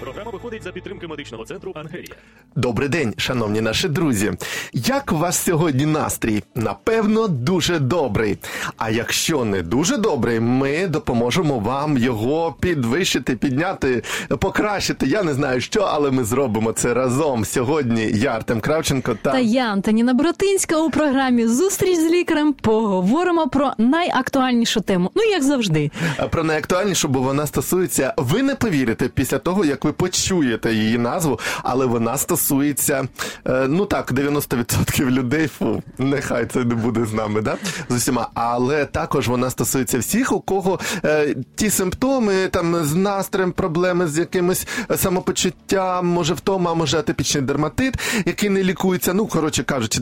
Програма виходить за підтримки медичного центру Ангелія. Добрий день, шановні наші друзі. Як у вас сьогодні настрій? Напевно, дуже добрий. А якщо не дуже добрий, ми допоможемо вам його підвищити, підняти, покращити. Я не знаю що, але ми зробимо це разом. Сьогодні я Артем Кравченко та, Та я Антоніна Боротинська у програмі Зустріч з лікарем поговоримо про найактуальнішу тему. Ну як завжди. про найактуальнішу, бо вона стосується. Ви не повірите після того, як ви почуєте її назву, але вона стосується е, ну так, 90% людей. Фу, нехай це не буде з нами, да? з усіма. Але також вона стосується всіх, у кого е, ті симптоми там з настроєм, проблеми з якимось самопочуттям, може втома, може атипічний дерматит, який не лікується. Ну, коротше кажучи,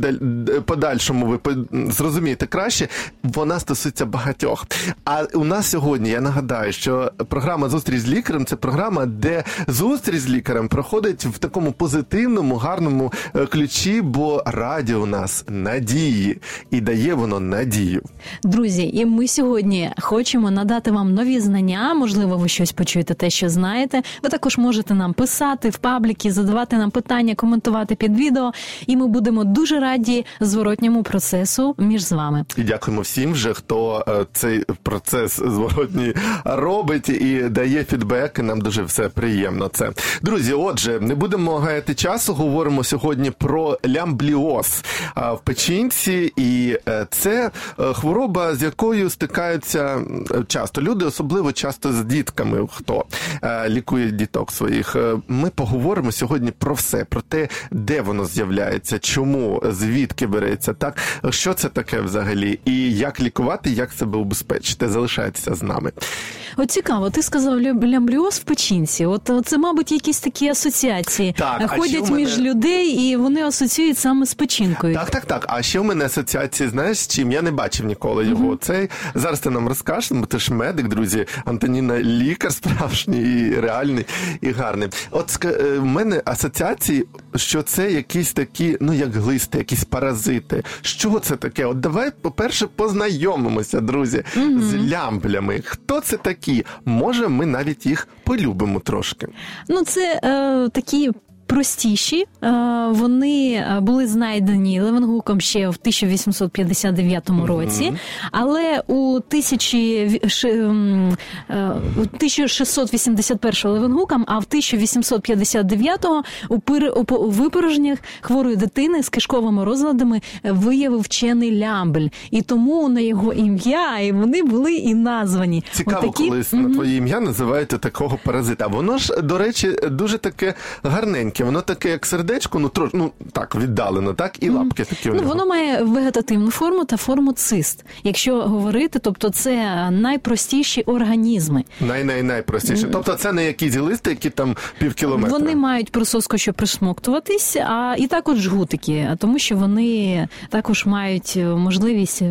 подальшому ви зрозумієте краще. Вона стосується багатьох. А у нас сьогодні я нагадаю, що програма Зустріч з лікарем це програма, де зустріч з лікарем проходить в такому позитивному, гарному е, ключі, бо радіо у нас надії і дає воно надію. Друзі, і ми сьогодні хочемо надати вам нові знання. Можливо, ви щось почуєте, те, що знаєте. Ви також можете нам писати в пабліки, задавати нам питання, коментувати під відео. І ми будемо дуже раді зворотньому процесу між з вами. І дякуємо всім вже, хто е, цей процес зворотній робить і дає фідбек. Нам дуже все приємно. Це друзі. Отже, не будемо гаяти часу. Говоримо сьогодні про лямбліоз в печінці, і е, це е, хвороба, з якою стикаються часто люди, особливо часто з дітками. Хто е, лікує діток своїх. Ми поговоримо сьогодні про все, про те, де воно з'являється, чому, звідки береться, так що це таке взагалі, і як лікувати, як себе убезпечити. Залишайтеся з нами. От цікаво, ти сказав лям- лямбліоз в печінці. От от це, мабуть, якісь такі асоціації Так, ходять в мене- між людей, і вони асоціюють саме з печінкою. Так, так, так. А ще в мене асоціації, знаєш, з чим я не бачив ніколи його. Цей зараз ти нам розкажеш, бо ти ж медик, друзі. Антоніна лікар справжній, і реальний і гарний. От е, в мене асоціації, що це якісь такі, ну як глисти, якісь паразити. Що це таке? От давай, по-перше, познайомимося, друзі, з лямблями. Хто це такі? Може, ми навіть їх полюбимо трошки. Ну, це е, такі. Простіші, Е, вони е, були знайдені Левенгуком ще в 1859 році, але у, тисячі, ві- ши- м, е, 1681 Левенгуком, а в 1859 у, випорожнях хворої дитини з кишковими розладами виявив вчений лямбль. І тому на його ім'я і вони були і названі. Цікаво, Отакі- коли на твоє ім'я називають такого паразита. Воно ж, до речі, дуже таке гарненьке. Воно таке, як сердечко, ну трош, ну так, віддалено, так, і лапки такі. Ну, воно має вегетативну форму та форму цист. Якщо говорити, тобто це найпростіші організми. Най-най-найпростіше. Тобто це не якісь листи, які там пів кілометра. Вони мають присоску, щоб присмоктуватись, а і також жгутики, тому що вони також мають е, можливість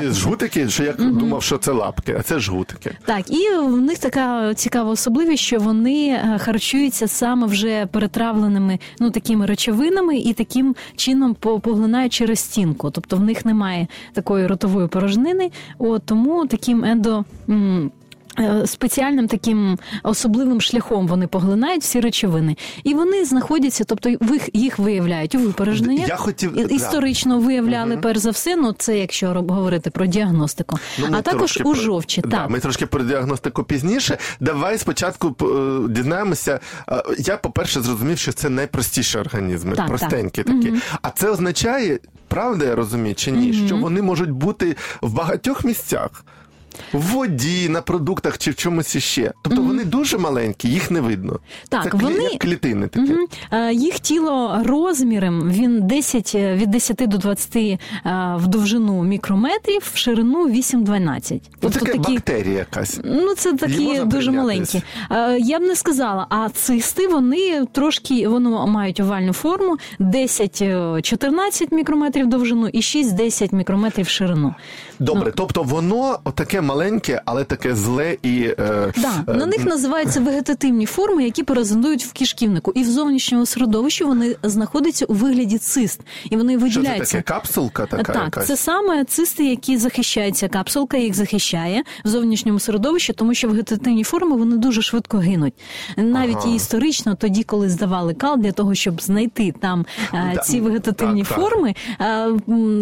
Оці жгутики, що я думав, що це лапки, а це жгутики. Так, і в них така цікава особливість, що вони е, харчуються саме вже перетравленими ну такими речовинами і таким чином по- поглинають через стінку. Тобто в них немає такої ротової порожнини, от тому таким ендо. Спеціальним таким особливим шляхом вони поглинають всі речовини, і вони знаходяться, тобто їх, їх виявляють у випорожненнях. Я хотів- І- да. історично виявляли перш за все. Ну це якщо говорити про діагностику, Ну, а також у про- жовчі. Да, так ми трошки про діагностику пізніше. Давай спочатку е, дізнаємося. Е, Я, по-перше, зрозумів, що це найпростіші організми, Так, простенькі такі. А це означає, правда, я розумію, чи ні, що вони можуть бути в багатьох місцях. В воді, на продуктах чи в чомусь іще. Тобто вони дуже маленькі, їх не видно. Так, це клі- вони- як клітини такі. Е, Їх тіло розміром він 10, е, від 10 до 20 е, в довжину мікрометрів, в ширину 8-12. Ну, таке бактерія якась. Ну, це такі дуже маленькі. Я б не сказала, а цисти вони трошки воно мають овальну форму, 10-14 мікрометрів довжину і 6-10 мікрометрів ширину. Добре, тобто воно таке маленьке, але таке зле і е, Да, е, на них називаються вегетативні форми, які паразитують в кишківнику, і в зовнішньому середовищі вони знаходяться у вигляді цист, і вони що це виділяються. таке? Капсулка така Так, якась? це саме цисти, які захищаються. Капсулка їх захищає в зовнішньому середовищі, тому що вегетативні форми вони дуже швидко гинуть. Навіть Ага. і історично, тоді, коли здавали кал для того, щоб знайти там е, Да, ці вегетативні так, форми, е,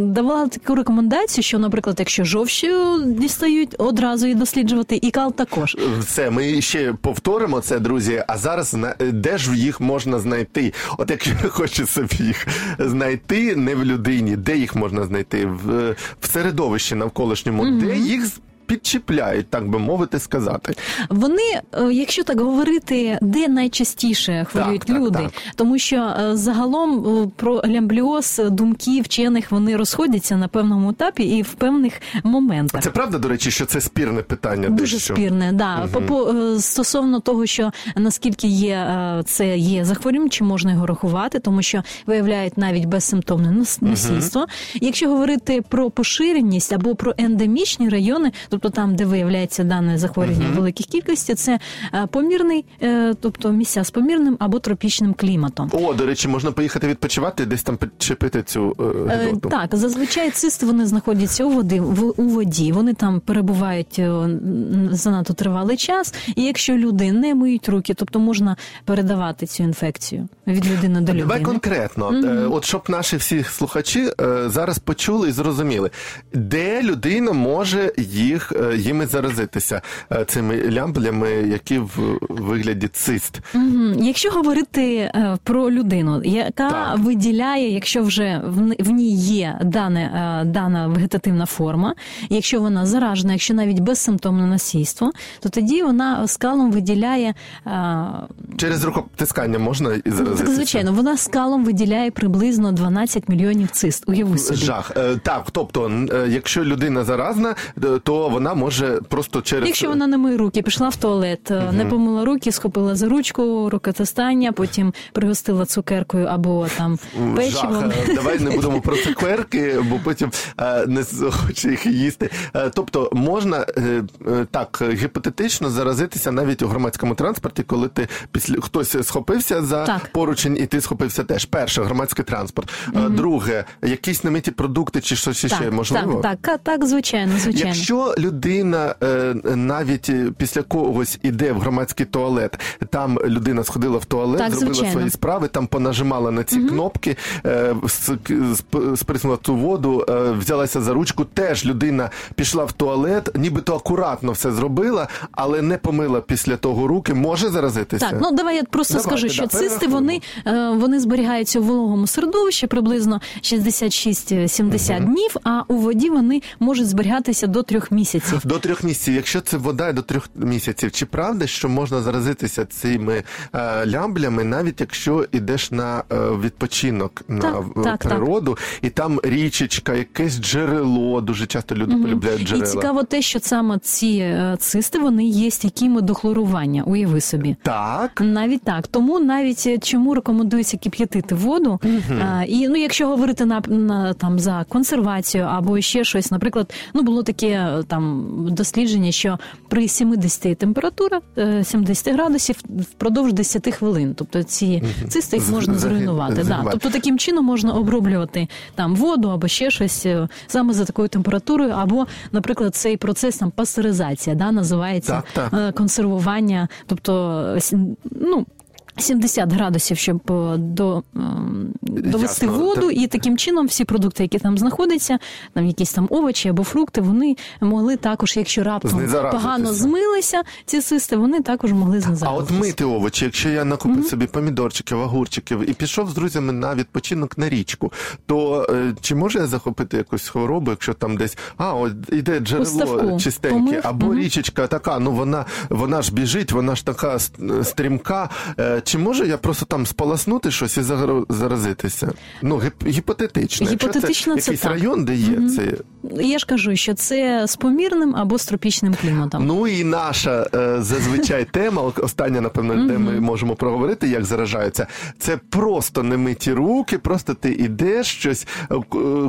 давала таку рекомендацію, що, наприклад, якщо жовчі дістають, одразу її досліджувати, і кал також. Все, ми ще повторимо це, друзі. А зараз де ж їх можна знайти? От якщо хоче собі їх знайти не в людині, де їх можна знайти? В, в середовищі навколишньому, де їх підчіпляють, так би мовити, сказати. Вони, е, якщо так говорити, де найчастіше хворіють так, люди, так. тому що е, загалом е, про лямбліоз думки вчених вони розходяться на певному етапі і в певних моментах. Це правда, до речі, що це спірне питання. Дуже дещо? спірне, да по е, стосовно того, що наскільки є це є захворюванням, чи можна його рахувати, тому що виявляють навіть безсимптомне нос- носійство. Якщо говорити про поширеність або про ендемічні райони, тобто там, де виявляється дане захворювання в великих кількості, це е, помірний, е, тобто місця з помірним або тропічним кліматом. О, до речі, можна поїхати відпочивати, десь там підчепити цю е, гидоту. Так, зазвичай цисти вони знаходяться у води в у воді. Вони там перебувають занадто тривалий час. І якщо люди не миють руки, тобто можна передавати цю інфекцію від людини до людини. Давай конкретно, Е, от щоб наші всі слухачі зараз почули і зрозуміли, де людина може їх е, їми заразитися е, цими лямблями, які в вигляді цист. Мгм. Якщо говорити е, про людину, яка Так. виділяє, якщо вже в, ній є дане, дана вегетативна форма, якщо вона заражена, якщо навіть безсимптомне насильство, то тоді вона скалом виділяє Через рукотискання можна і Так, звичайно, вона скалом виділяє приблизно 12 мільйонів цист. Уяви собі. Жах. Так, тобто, якщо людина заразна, то вона може просто через Якщо вона не миє руки, пішла в туалет, е, не помила руки, схопила за ручку, рукотестання, потім пригостила цукеркою або там печивом. Е, Давай не будемо про цукерки, бо потім е, не захоче їх їсти. Тобто можна так гіпотетично заразитися навіть у громадському транспорті, коли ти після хтось схопився за Так. поручень, і ти схопився теж. Перше, громадський транспорт. Е, Друге, якісь немиті продукти чи щось ще можливо. так, так, так, звичайно, звичайно. Якщо людина е, навіть е, після когось іде в громадський туалет, там людина сходила в туалет, Так, зробила звичайно. свої справи, там понажимала на ці кнопки, е, сприснула цю воду, взялася за ручку. Теж людина пішла в туалет, нібито акуратно все зробила, але не помила після того руки, може заразитися. Так, ну давай я просто Давайте, скажу, да, що цисти вони, вони зберігаються у вологому середовищі приблизно 66-70 днів, а у воді вони можуть зберігатися до трьох місяців. До трьох місяців. Якщо це вода до трьох місяців, чи правда, що можна заразитися цими е, лямблями, навіть якщо йдеш на е, відпочинок на Так, так, природу, і там річечка, якесь джерело, дуже часто люди полюбляють І цікаво те, що саме ці е, цисти вони є стійкими до хлорування. Уяви собі. Так. Навіть так, тому навіть е, чому рекомендується кип'ятити воду. А, і ну, якщо говорити на, на там за консервацію або ще щось, наприклад, ну було таке е, там дослідження, що при 70 температура е, 70 градусів впродовж 10 хвилин, тобто ці цисти їх можна зруйнувати. Да. Тобто таким чином можна оброблювати там воду або ще щось е, саме за такою температурою, або, наприклад, цей процес там пастеризація, да, називається Так, так. е, консервування, тобто е, ну. 70 градусів, щоб е, до, довести Ясно. воду, і таким чином всі продукти, які там знаходяться, там якісь там овочі або фрукти, вони могли також, якщо раптом погано змилися ці цисти, вони також могли А знезаразитися. от мити овочі, якщо я накупив собі помідорчиків, огурчиків і пішов з друзями на відпочинок на річку, то е, чи можу я захопити якусь хворобу, якщо там десь а, от іде джерело чистеньке, помив? або Мгм. річечка така, ну вона вона ж біжить, вона ж така стрімка. Чи можу я просто там сполоснути щось і заразитися? Ну, гіп- гіпотетично. Якщо Гіпотетично це це якийсь так. район, де є Мгм. це. Я ж кажу, що це з помірним або з тропічним кліматом. Ну і наша е, зазвичай тема, остання, напевно, де ми можемо проговорити, як заражаються. Це просто не миті руки, просто ти ідеш щось, е, е,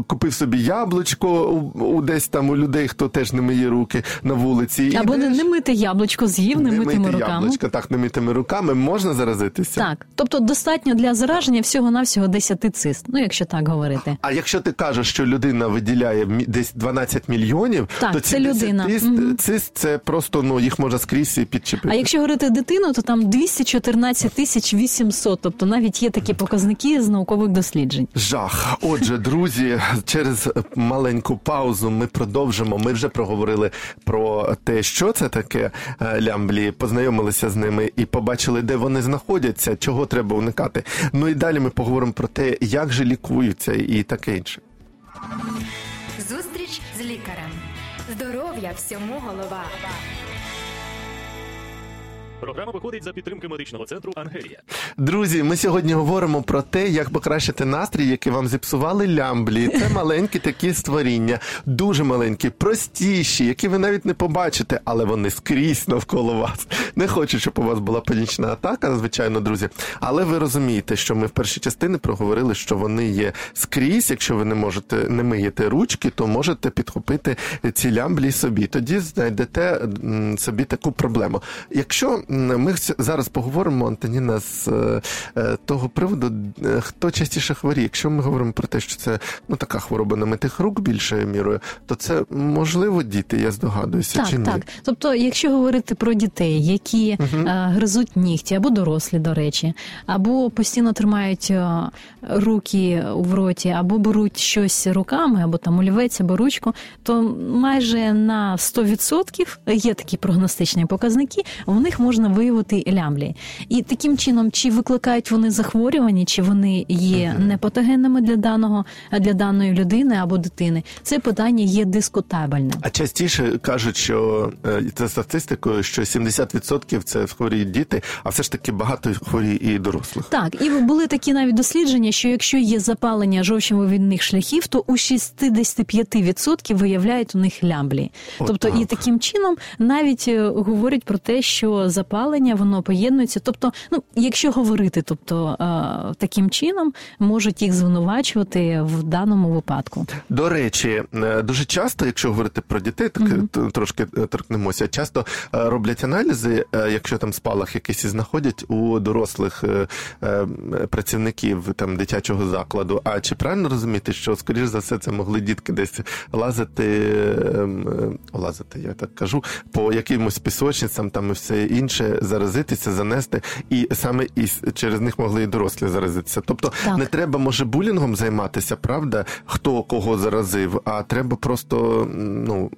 купив собі яблучко у, десь там у людей, хто теж не миє руки на вулиці. Або не, ідеш, не мити яблучко з'їв не немитими мити руками. яблучко, так, немитими руками можна заразитися. Так, тобто достатньо для зараження всього-навсього 10 цист, ну якщо так говорити. А якщо ти кажеш, що людина виділяє десь 12 мільйонів, Так, то це ці 10 людина. цист, цист це просто ну їх можна скрізь і підчепити. А якщо говорити дитину, то там 214 тисяч 800, тобто навіть є такі показники з наукових досліджень. Жах. Отже, друзі, через маленьку паузу ми продовжимо. Ми вже проговорили про те, що це таке е, лямблі, познайомилися з ними і побачили, де вони знаходяться, чого треба уникати. Ну і далі ми поговоримо про те, як же лікуються і таке інше. Зустріч з лікарем. Здоров'я всьому голова. Програма виходить за підтримки медичного центру Ангелія. Друзі, ми сьогодні говоримо про те, як покращити настрій, який вам зіпсували лямблі. Це маленькі такі створіння, дуже маленькі, простіші, які ви навіть не побачите, але вони скрізь навколо вас. Не хочу, щоб у вас була панічна атака, звичайно, друзі. Але ви розумієте, що ми в першій частині проговорили, що вони є скрізь. Якщо ви не можете не миєте ручки, то можете підхопити ці лямблі собі. Тоді знайдете собі таку проблему. Якщо ми зараз поговоримо, Антоніна, з е, е, того приводу, е, хто частіше хворіє. Якщо ми говоримо про те, що це ну така хвороба намитих рук більшою мірою, то це можливо діти, я здогадуюся, Так, чи ні? так. Тобто, якщо говорити про дітей, які е, гризуть нігті, або дорослі, до речі, або постійно тримають руки в роті, або беруть щось руками, або там олівець, або ручку, то майже на 100% є такі прогностичні показники, в них можна виявити лямблі. І таким чином, чи викликають вони захворювання, чи вони є непатогенними для даного для даної людини або дитини, це питання є дискутабельним. А частіше кажуть, що це статистикою, що 70% це хворіють діти, а все ж таки багато хворіє і дорослих. Так, і були такі навіть дослідження, що якщо є запалення жовчовивідних шляхів, то у 65% виявляють у них лямблі. От тобто, і таким чином навіть е, говорять про те, що запалення воно поєднується. Тобто, ну якщо говорити, тобто е, таким чином можуть їх звинувачувати в даному випадку. До речі, е, дуже часто, якщо говорити про дітей, так т- трошки е, торкнемося. Часто роблять аналізи, якщо там спалах якийсь знаходять у дорослих працівників там дитячого закладу. А чи правильно розуміти, що скоріш за все це могли дітки десь лазити, е, м, е, лазити, я так кажу, по якимось пісочницям там і все інше, заразитися, занести, і саме і через них могли і дорослі заразитися. Тобто Так. не треба може булінгом займатися, правда, хто кого заразив, а треба просто ну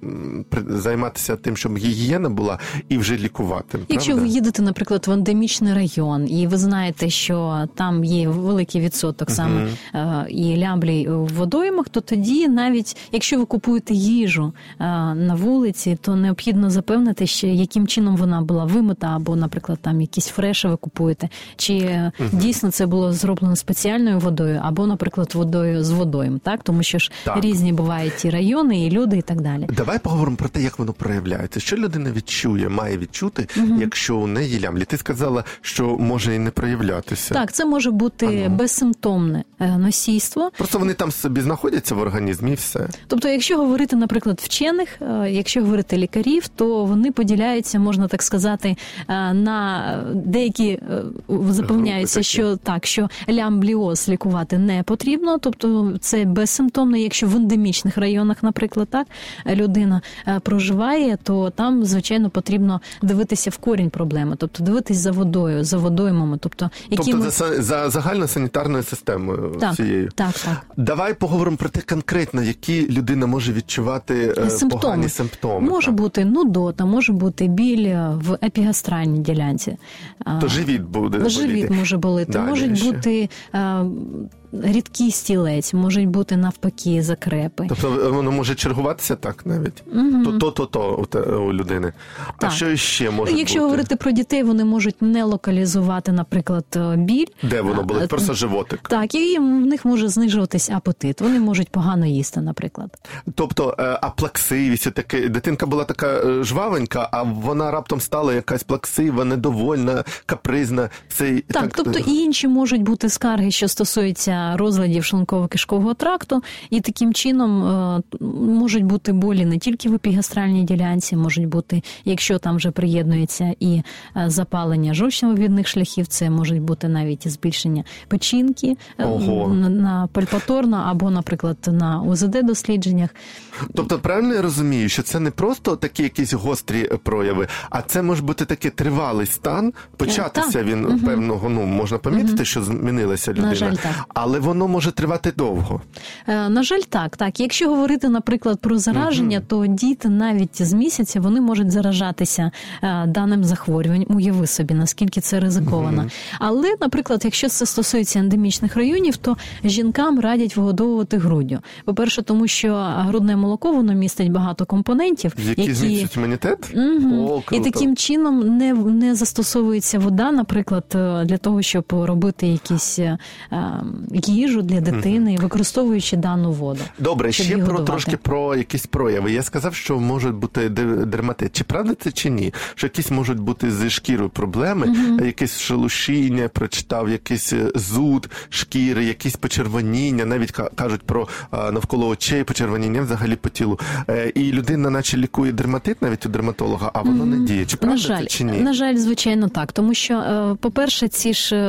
займатися тим, щоб гігієна була, і вже лікувати. Якщо правда? ви їдете, наприклад, в ендемічний район, і ви знаєте, що там є великий відсоток саме е, і лямблій в водоймах, то тоді навіть якщо ви купуєте їжу е, на вулиці, то необхідно запевнити, що яким чином вона була вимита, або, наприклад, там якісь фреші ви купуєте, чи е, дійсно це було зроблено спеціальною водою, або, наприклад, водою з водойм, так тому що ж Так. різні бувають і райони, і люди, і так далі. Давай поговоримо про те, як воно проявляється. Що людина відчує, має відчути, якщо у неї лямлі. Ти сказала, що може і не проявлятися. Так, це може бути А ну. безсимптомне е, носійство. Просто вони там собі знаходяться в організмі, і все. Тобто, якщо говорити, наприклад, вчених, е, якщо говорити лікарів, то вони поділяються, можна так сказати, на деякі е, запевняються, що так, що лямбліоз лікувати не потрібно, тобто це безсимптомно. Якщо в ендемічних районах, наприклад, так людина е, проживає, то там звичайно потрібно дивитися в корінь проблеми, тобто дивитись за водою, за водоймами, тобто які Тобто ми... за, за загальносанітарною системою так, всією. так, так. Давай поговоримо про те конкретно, які людина може відчувати е, Симптоми. погані симптоми. Може так. бути нудота, може бути біль в епігастральній ділянці. То живіт буде Живіт може болити. Да, Можуть бути е, рідкий стілець, можуть бути навпаки закрепи. Тобто воно може чергуватися так навіть. Мгм. То то, то, то у, людини. А Так. що ще може Якщо бути? говорити про дітей, вони можуть не локалізувати, наприклад, е, біль. Де воно А, болить? е, Просто животик. Так, і в них може знижуватись апетит. Вони можуть погано їсти, наприклад. Тобто, е, а плаксивість, таке дитинка була така е, жвавенька, а вона раптом стала якась плаксива, недовольна, капризна. Це Так, тобто і інші можуть бути скарги, що стосуються розладів шлунково-кишкового тракту, і таким чином е, можуть бути болі не тільки в епігастральній ділянці, можуть бути, якщо там вже приєднується і е, запалення жовчно-вивідних шляхів, це можуть бути навіть збільшення печінки е, Ого. на- на пальпаторно або, наприклад, на УЗД дослідженнях. Тобто, правильно я розумію, що це не просто такі якісь гострі прояви, а це може бути такий тривалий стан. Початися так. він Мгм. певного, ну можна помітити, що змінилася людина, жаль, так. але воно може тривати довго. Е, На жаль, так, так. Якщо говорити, наприклад, про зараження, то діти навіть з місяця вони можуть заражатися е, даним захворюванням. Уяви собі, наскільки це ризиковано. Але, наприклад, якщо це стосується ендемічних районів, то жінкам радять вигодовувати груддю. По-перше, тому що грудне молоко воно містить багато компонентів, Які, зміцнюють імунітет? Мгм. О, І таким чином не, не застосовується вода, наприклад, е, для того, щоб робити якісь е, е, їжу для дитини, використовуючи дану воду. Добре, ще про годувати. трошки про якісь прояви. Я сказав, що можуть бути дерматит. Чи правда це чи ні? Що якісь можуть бути зі шкірою проблеми, якесь шелушіння, прочитав, якийсь е, зуд шкіри, якісь почервоніння, навіть кажуть про навколо очей почервоніння взагалі по тілу. Е, І людина, наче лікує дерматит навіть у дерматолога, а воно не діє. Чи правда на жаль, це чи ні? на жаль, звичайно, так. Тому що, е, по-перше, ці ж е,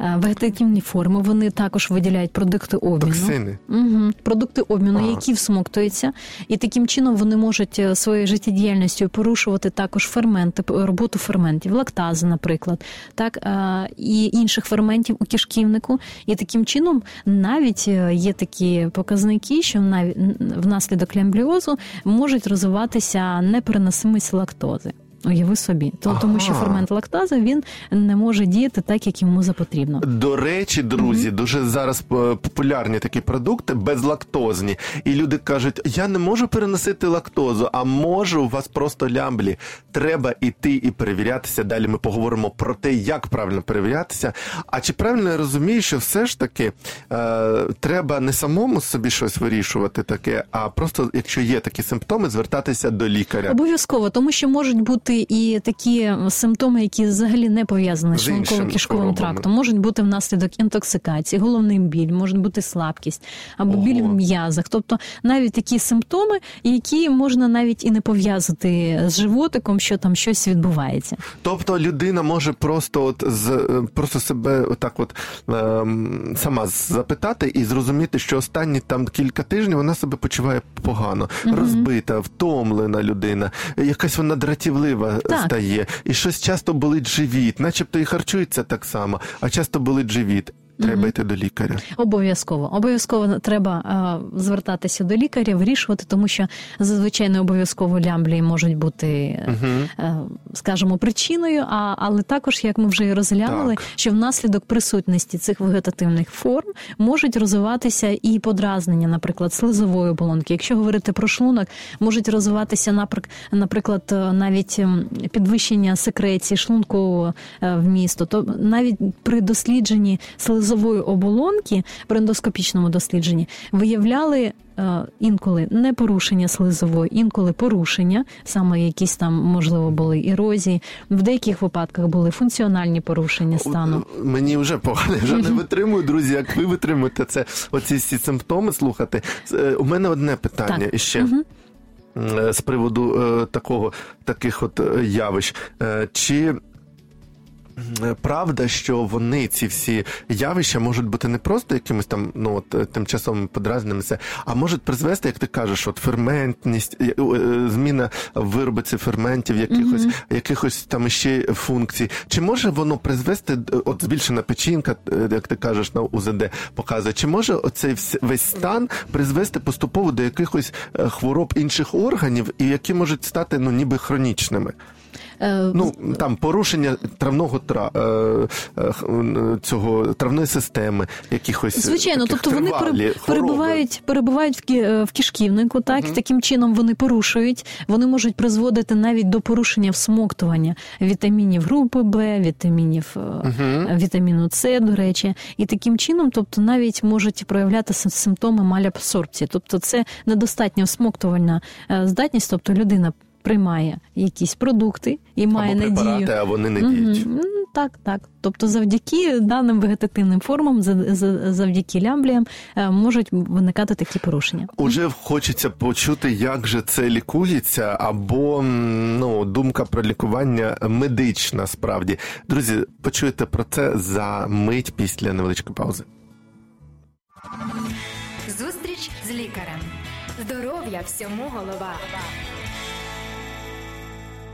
е, вегетативні форми вони також виділяють продукти обміну. Токсини. Угу. Продукти обміну, Ага. які всмоктуються, і таким чином вони можуть е, своєю життєдіяльністю порушувати також ферменти, роботу ферментів, лактази, наприклад, так е, і інших ферментів у кишківнику. І таким чином навіть е, є такі показники, що навіть внаслідок лямбліозу можуть розвиватися непереносимість лактози. Уяви собі, То- тому що фермент лактази він не може діяти так, як йому запотрібно. До речі, друзі, дуже зараз е, популярні такі продукти безлактозні. І люди кажуть: я не можу переносити лактозу, а можу у вас просто лямблі. Треба іти і перевірятися. Далі ми поговоримо про те, як правильно перевірятися. А чи правильно я розумію, що все ж таки е, треба не самому собі щось вирішувати таке, а просто, якщо є такі симптоми, звертатися до лікаря. Обов'язково, тому що можуть бути і такі симптоми, які взагалі не пов'язані з іншими шлунково-кишковим трактом. Можуть бути внаслідок інтоксикації, головний біль, може бути слабкість або біль в м'язах. Тобто навіть такі симптоми, які можна навіть і не пов'язати з животиком, що там щось відбувається. Тобто людина може просто от з просто себе отак, от ем, сама запитати і зрозуміти, що останні там кілька тижнів вона себе почуває погано, розбита, втомлена людина, якась вона дратівлива Так. стає, і щось часто болить живіт, начебто і харчується так само, а часто болить живіт. Треба йти до лікаря. Обов'язково, обов'язково треба е, звертатися до лікаря, вирішувати, тому що зазвичай не обов'язково лямблії можуть бути, е, скажімо, причиною. А але також, як ми вже і розглянули, Так. що внаслідок присутності цих вегетативних форм можуть розвиватися і подразнення, наприклад, слизової оболонки. Якщо говорити про шлунок, можуть розвиватися наприк- наприклад, е, навіть підвищення секреції шлунку е, в місто. То навіть при дослідженні слизової оболонки, при ендоскопічному дослідженні, виявляли. е, Інколи не порушення слизової, інколи порушення, саме якісь там можливо були ерозії. В деяких випадках були функціональні порушення стану. Мені вже погано, вже не витримую, друзі. Як ви витримуєте це, оці всі симптоми слухати? Е, У мене одне питання Так. іще. Е, З приводу е, такого таких от е, явищ. Е, Чи Е, Правда, що вони ці всі явища можуть бути не просто якимось там ну от е, тимчасовими подразненнями, а можуть призвести, як ти кажеш, от ферментність, е, е, зміна виробиці ферментів, якихось якихось там ще функцій. Чи може воно призвести е, от збільшена печінка, е, як ти кажеш, на УЗД показує, чи може оцей весь стан призвести поступово до якихось е, хвороб інших органів, і які можуть стати ну ніби хронічними? Е, Ну там порушення травного тра е, е, цього травної системи, якихось Звичайно, тобто вони хвороби. перебувають, перебувають в, кі- в кишківнику, так і таким чином вони порушують. Вони можуть призводити навіть до порушення всмоктування вітамінів групи Б, вітамінів е, вітаміну С, до речі, і таким чином, тобто, навіть можуть проявляти сим- симптоми малябсорбції. Тобто, це недостатня всмоктувальна здатність, тобто людина. Приймає якісь продукти і має або надію. препарати, а вони не діють. Мгм. М, Так, так. Тобто, завдяки даним вегетативним формам, за- за- завдяки лямбліям, е, можуть виникати такі порушення. Уже хочеться почути, як же це лікується, або ну, думка про лікування медична справді. Друзі, почуєте про це за мить після невеличкої паузи. Зустріч з лікарем. Здоров'я всьому голова.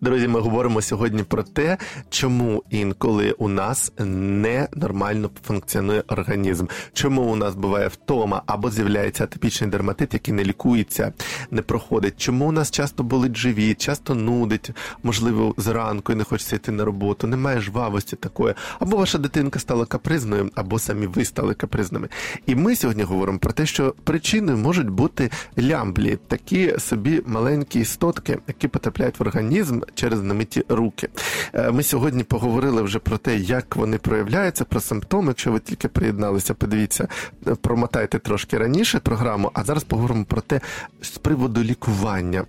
Друзі, ми говоримо сьогодні про те, чому інколи у нас ненормально функціонує організм, чому у нас буває втома або з'являється атипічний дерматит, який не лікується, не проходить. Чому у нас часто болить живіт, часто нудить, можливо, зранку і не хочеться йти на роботу, немає жвавості такої, або ваша дитинка стала капризною, або самі ви стали капризними. І ми сьогодні говоримо про те, що причиною можуть бути лямблі, такі собі маленькі істотки, які потрапляють в організм через намиті руки. Е, Ми сьогодні поговорили вже про те, як вони проявляються, про симптоми. Якщо ви тільки приєдналися, подивіться, е, промотайте трошки раніше програму, а зараз поговоримо про те з приводу лікування.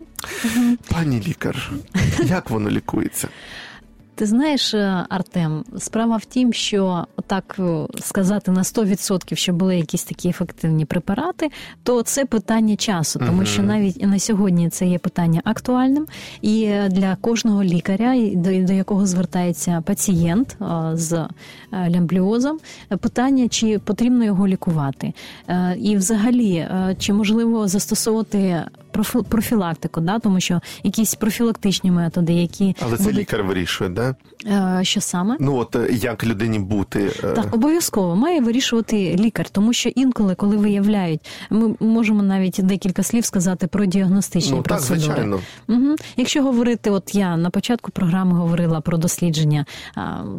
Пані лікар, як воно лікується? Ти знаєш, е, Артем, справа в тім, що так е, сказати на 100%, що були якісь такі ефективні препарати, то це питання часу, тому що навіть на сьогодні це є питання актуальним, і для кожного лікаря, до, до якого звертається пацієнт е, з лямбліозом, питання, чи потрібно його лікувати, і взагалі, чи можливо застосовувати профілактику, да, тому що якісь профілактичні методи, які Але це будуть лікар вирішує, да? Е, Що саме? Ну от е, як людині бути? е, Так, обов'язково має вирішувати лікар, тому що інколи, коли виявляють, ми можемо навіть декілька слів сказати про діагностичні ну так, звичайно. Угу. Якщо говорити, от я на початку програми говорила про дослідження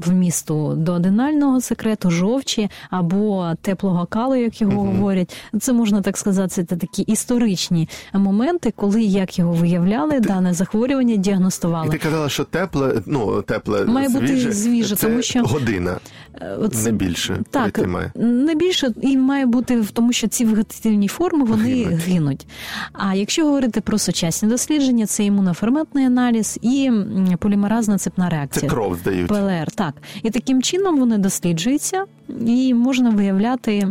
вмісту доодинального секрету, жовчі або теплого калу, як його Мгм. говорять, це можна так сказати, це такі історичні моменти, коли як його виявляли, дане захворювання І діагностували. ти казала, що тепле, ну тепле Має бути свіже, свіже, це тому що- година, Е, от не більше. Так, має. не більше і має бути в тому, що ці вегетативні форми вони Гинуть. гинуть. А якщо говорити про сучасні дослідження, це імуноферментний аналіз і полімеразна цепна реакція. Це кров здають. ПЛР, так. І таким чином вони досліджуються і можна виявляти.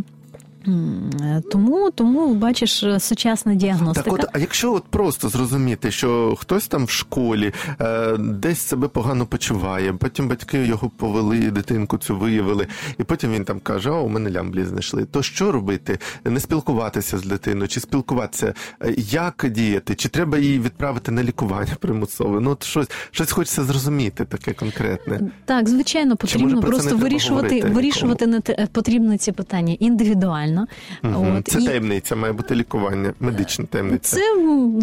Тому, тому бачиш, сучасна діагностика. Так, от, а якщо от просто зрозуміти, що хтось там в школі е, десь себе погано почуває, потім батьки його повели, дитинку цю виявили, і потім він там каже: О, у мене лямблі знайшли. То що робити? Не спілкуватися з дитиною, чи спілкуватися? Е, Як діяти? Чи треба її відправити на лікування примусове? Ну, от щось, щось хочеться зрозуміти, таке конкретне. Так, звичайно, потрібно просто вирішувати, вирішувати не те- потрібно ці питання індивідуально. Мгм. От, Це і- таємниця, має бути лікування, медична таємниця.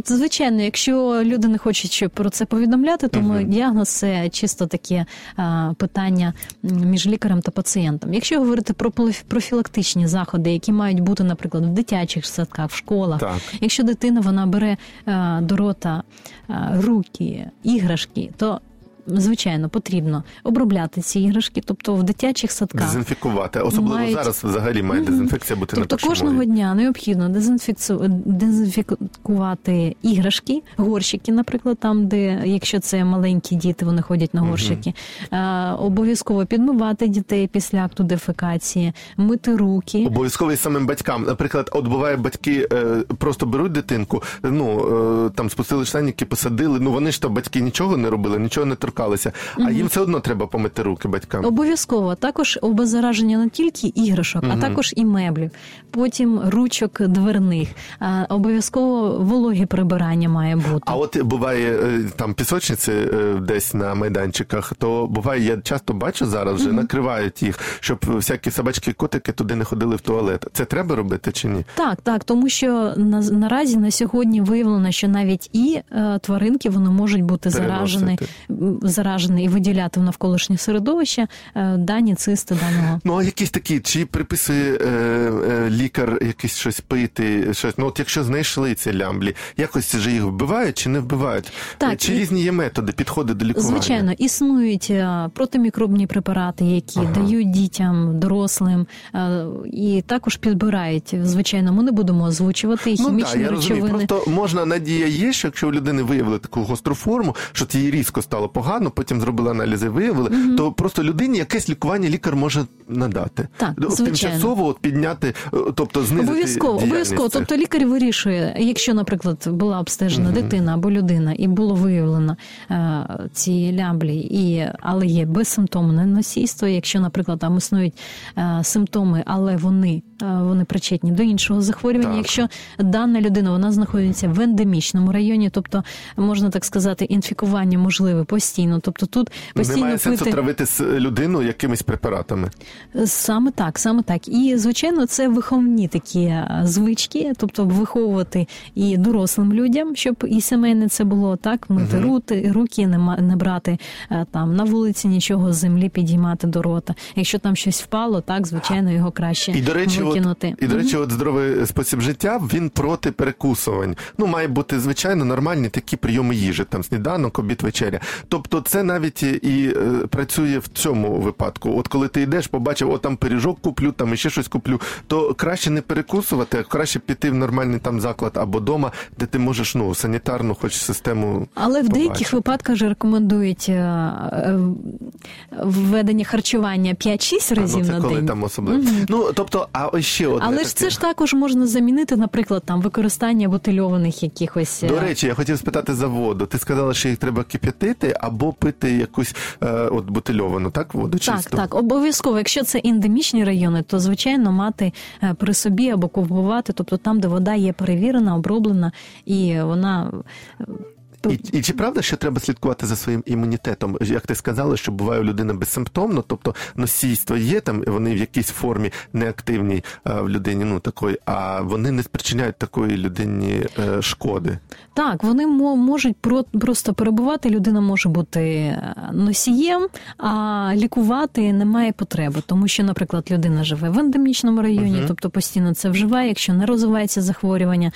Це звичайно, якщо люди не хочуть про це повідомляти, тому Мгм. діагноз це чисто таке а, питання між лікарем та пацієнтом. Якщо говорити про профілактичні заходи, які мають бути, наприклад, в дитячих садках, в школах, Так. якщо дитина вона бере а, до рота а, руки, іграшки, то Звичайно, потрібно обробляти ці іграшки, тобто в дитячих садках. Дезінфікувати. Особливо Мають- зараз взагалі має дезінфекція бути на Тобто кожного рівні. дня необхідно дезінфікцю... дезінфікувати іграшки, горщики, наприклад, там, де якщо це маленькі діти, вони ходять на горщики. Е, обов'язково підмивати дітей після акту дефекації, мити руки. Обов'язково і самим батькам. Наприклад, от буває, батьки е, просто беруть дитинку, ну е, там спустили штаники, посадили. Ну вони ж то батьки нічого не робили, нічого не торкали. Торкалися, а їм все одно треба помити руки батькам. Обов'язково також обеззараження не тільки іграшок, а також і меблів, потім ручок дверних. А, Обов'язково вологе прибирання має бути. А от буває е, там пісочниці е, десь на майданчиках, то буває, я часто бачу зараз вже накривають їх, щоб всякі собачки котики туди не ходили в туалет. Це треба робити чи ні? Так, так, тому що на, наразі на сьогодні виявлено, що навіть і е, тваринки вони можуть бути заражені, м, заражені і виділяти в навколишнє середовище е, дані цисти даного. Ну а якісь такі, чи приписує е, е, лікар якесь щось пити, щось. Ну от якщо знайшли ці лямблі, якось же їх вбивають чи не вбивають? Так, чи і- різні є методи, підходи до лікування? Звичайно, існують е, протимікробні препарати, які дають дітям, дорослим, е, і також підбирають. Звичайно, ми не будемо озвучувати Ну хімічні так, я розумію. речовини. Просто можна надія є, що якщо у людини виявили таку гостру форму, що їй різко стало погано, потім зробили аналізи, виявили, то просто людині якесь лікування лікар може надати. Так, звичайно. Тимчасово от підняти, е, тобто знизити Обов'язково, діяльність обов'язково. Тобто лікар вирішує, якщо, наприклад, була обстежена дитина або людина, і було виявлено е, ці ляблі, і але є безсимптомне носійство. Якщо, наприклад, там існують е, симптоми, але вони, вони причетні до іншого захворювання. Так. Якщо дана людина вона знаходиться в ендемічному районі, тобто можна так сказати, інфікування можливе постійно. Тобто тут постійно Немає сенсу травити людину якимись препаратами. Саме так, саме так. І звичайно, це виховні такі е, звички, тобто виховувати і дорослим людям, щоб і сімейне це було так, мити рути, руки, не, не брати е, там на вулиці нічого з землі підіймати до рота. Якщо там щось впало, так звичайно його краще І до речі, от, і до речі, от здоровий спосіб життя він проти перекусувань. Ну має бути звичайно нормальні такі прийоми їжі, там сніданок, обід, вечеря. Тобто, це навіть і, і е, працює в цьому випадку. От коли ти йдеш, побачив, о, там пиріжок куплю, там ще щось куплю, то краще не перекусувати, а краще піти в нормальний там заклад або дома, де ти можеш ну санітарну, хоч систему. Але в деяких випадках же рекомендують е, е, введення харчування 5-6 А, разів ну, це на коли день. там особливо. Ну тобто, а ось ще одне Але таке. ж це ж також можна замінити, наприклад, там використання бутильованих якихось. е, До речі, я хотів спитати за воду. Ти сказала, що їх треба кип'ятити або пити якусь е, от бутильовану, так? Воду так, чисту? так, обов'язково. Якщо це ендемічні райони, то звичайно мати е, при собі або купувати, тобто там, де вода є перевірена, оброблена, і вона І, і чи правда, що треба слідкувати за своїм імунітетом? Як ти сказала, що буває у людини безсимптомно, тобто носійство є там, вони в якійсь формі неактивній е, в людині, ну такої, а вони не спричиняють такої людині е, шкоди. Так, вони мо- можуть про- просто перебувати. Людина може бути е, носієм, а лікувати немає потреби, тому що, наприклад, людина живе в ендемічному районі, тобто постійно це вживає. Якщо не розвивається захворювання,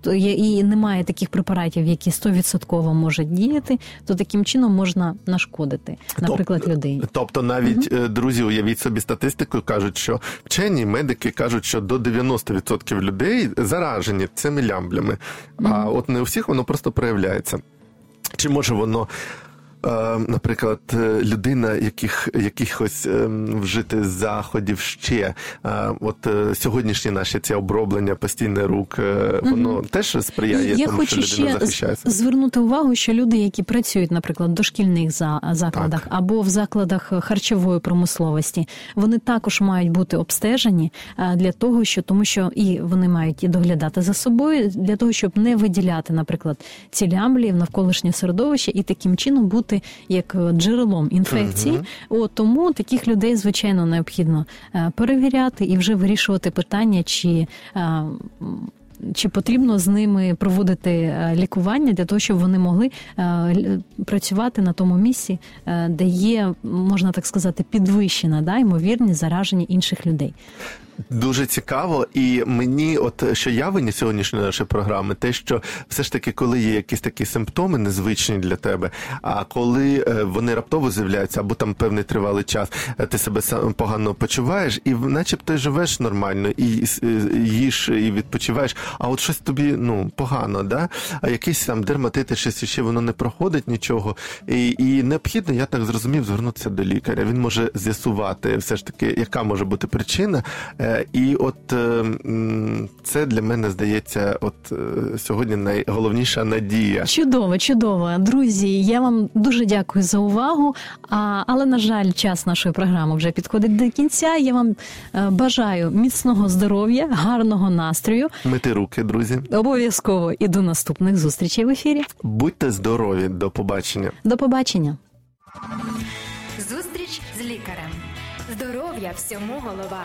то є і немає таких препаратів, які 100% можуть діяти, то таким чином можна нашкодити, наприклад, людині. Тобто навіть е, друзі, уявіть собі статистику, кажуть, що вчені медики кажуть, що до 90% людей заражені цими лямблями. А от не у всіх воно просто проявляється. Чи може воно. Е, Наприклад, е, людина яких, якихось ем, вжити заходів ще, е, от е, сьогоднішні наші ці оброблення, постійне рук, воно теж сприяє я тому, хочу що людина ще захищається. звернути увагу, що люди, які працюють, наприклад, в дошкільних закладах Так. або в закладах харчової промисловості, вони також мають бути обстежені для того, що тому, що і вони мають і доглядати за собою для того, щоб не виділяти, наприклад, ці лямблі в навколишнє середовище і таким чином бути як е, джерелом інфекції. От тому таких людей звичайно необхідно е, перевіряти і вже вирішувати питання, чи е, чи потрібно з ними проводити лікування для того, щоб вони могли працювати на тому місці, де є, можна так сказати, підвищена да, ймовірність зараження інших людей. Дуже цікаво, і мені, от що я виніс сьогоднішньої нашої програми, те, що все ж таки, коли є якісь такі симптоми незвичні для тебе, а коли е, вони раптово з'являються, або там певний тривалий час, е, ти себе сам погано почуваєш, і начебто живеш нормально, і їш, і відпочиваєш, а от щось тобі ну погано, да? А якийсь там дерматит, щось ще воно не проходить нічого. І, і необхідно, я так зрозумів, звернутися до лікаря. Він може з'ясувати все ж таки, яка може бути причина. Е, І от е, це для мене здається, от е, сьогодні найголовніша надія. Чудово, чудово. Друзі, я вам дуже дякую за увагу. А, але, на жаль, час нашої програми вже підходить до кінця. Я вам бажаю міцного здоров'я, гарного настрою. Мити руки, друзі. Обов'язково і до наступних зустрічей в ефірі. Будьте здорові, до побачення. До побачення. Зустріч з лікарем. Здоров'я всьому голова.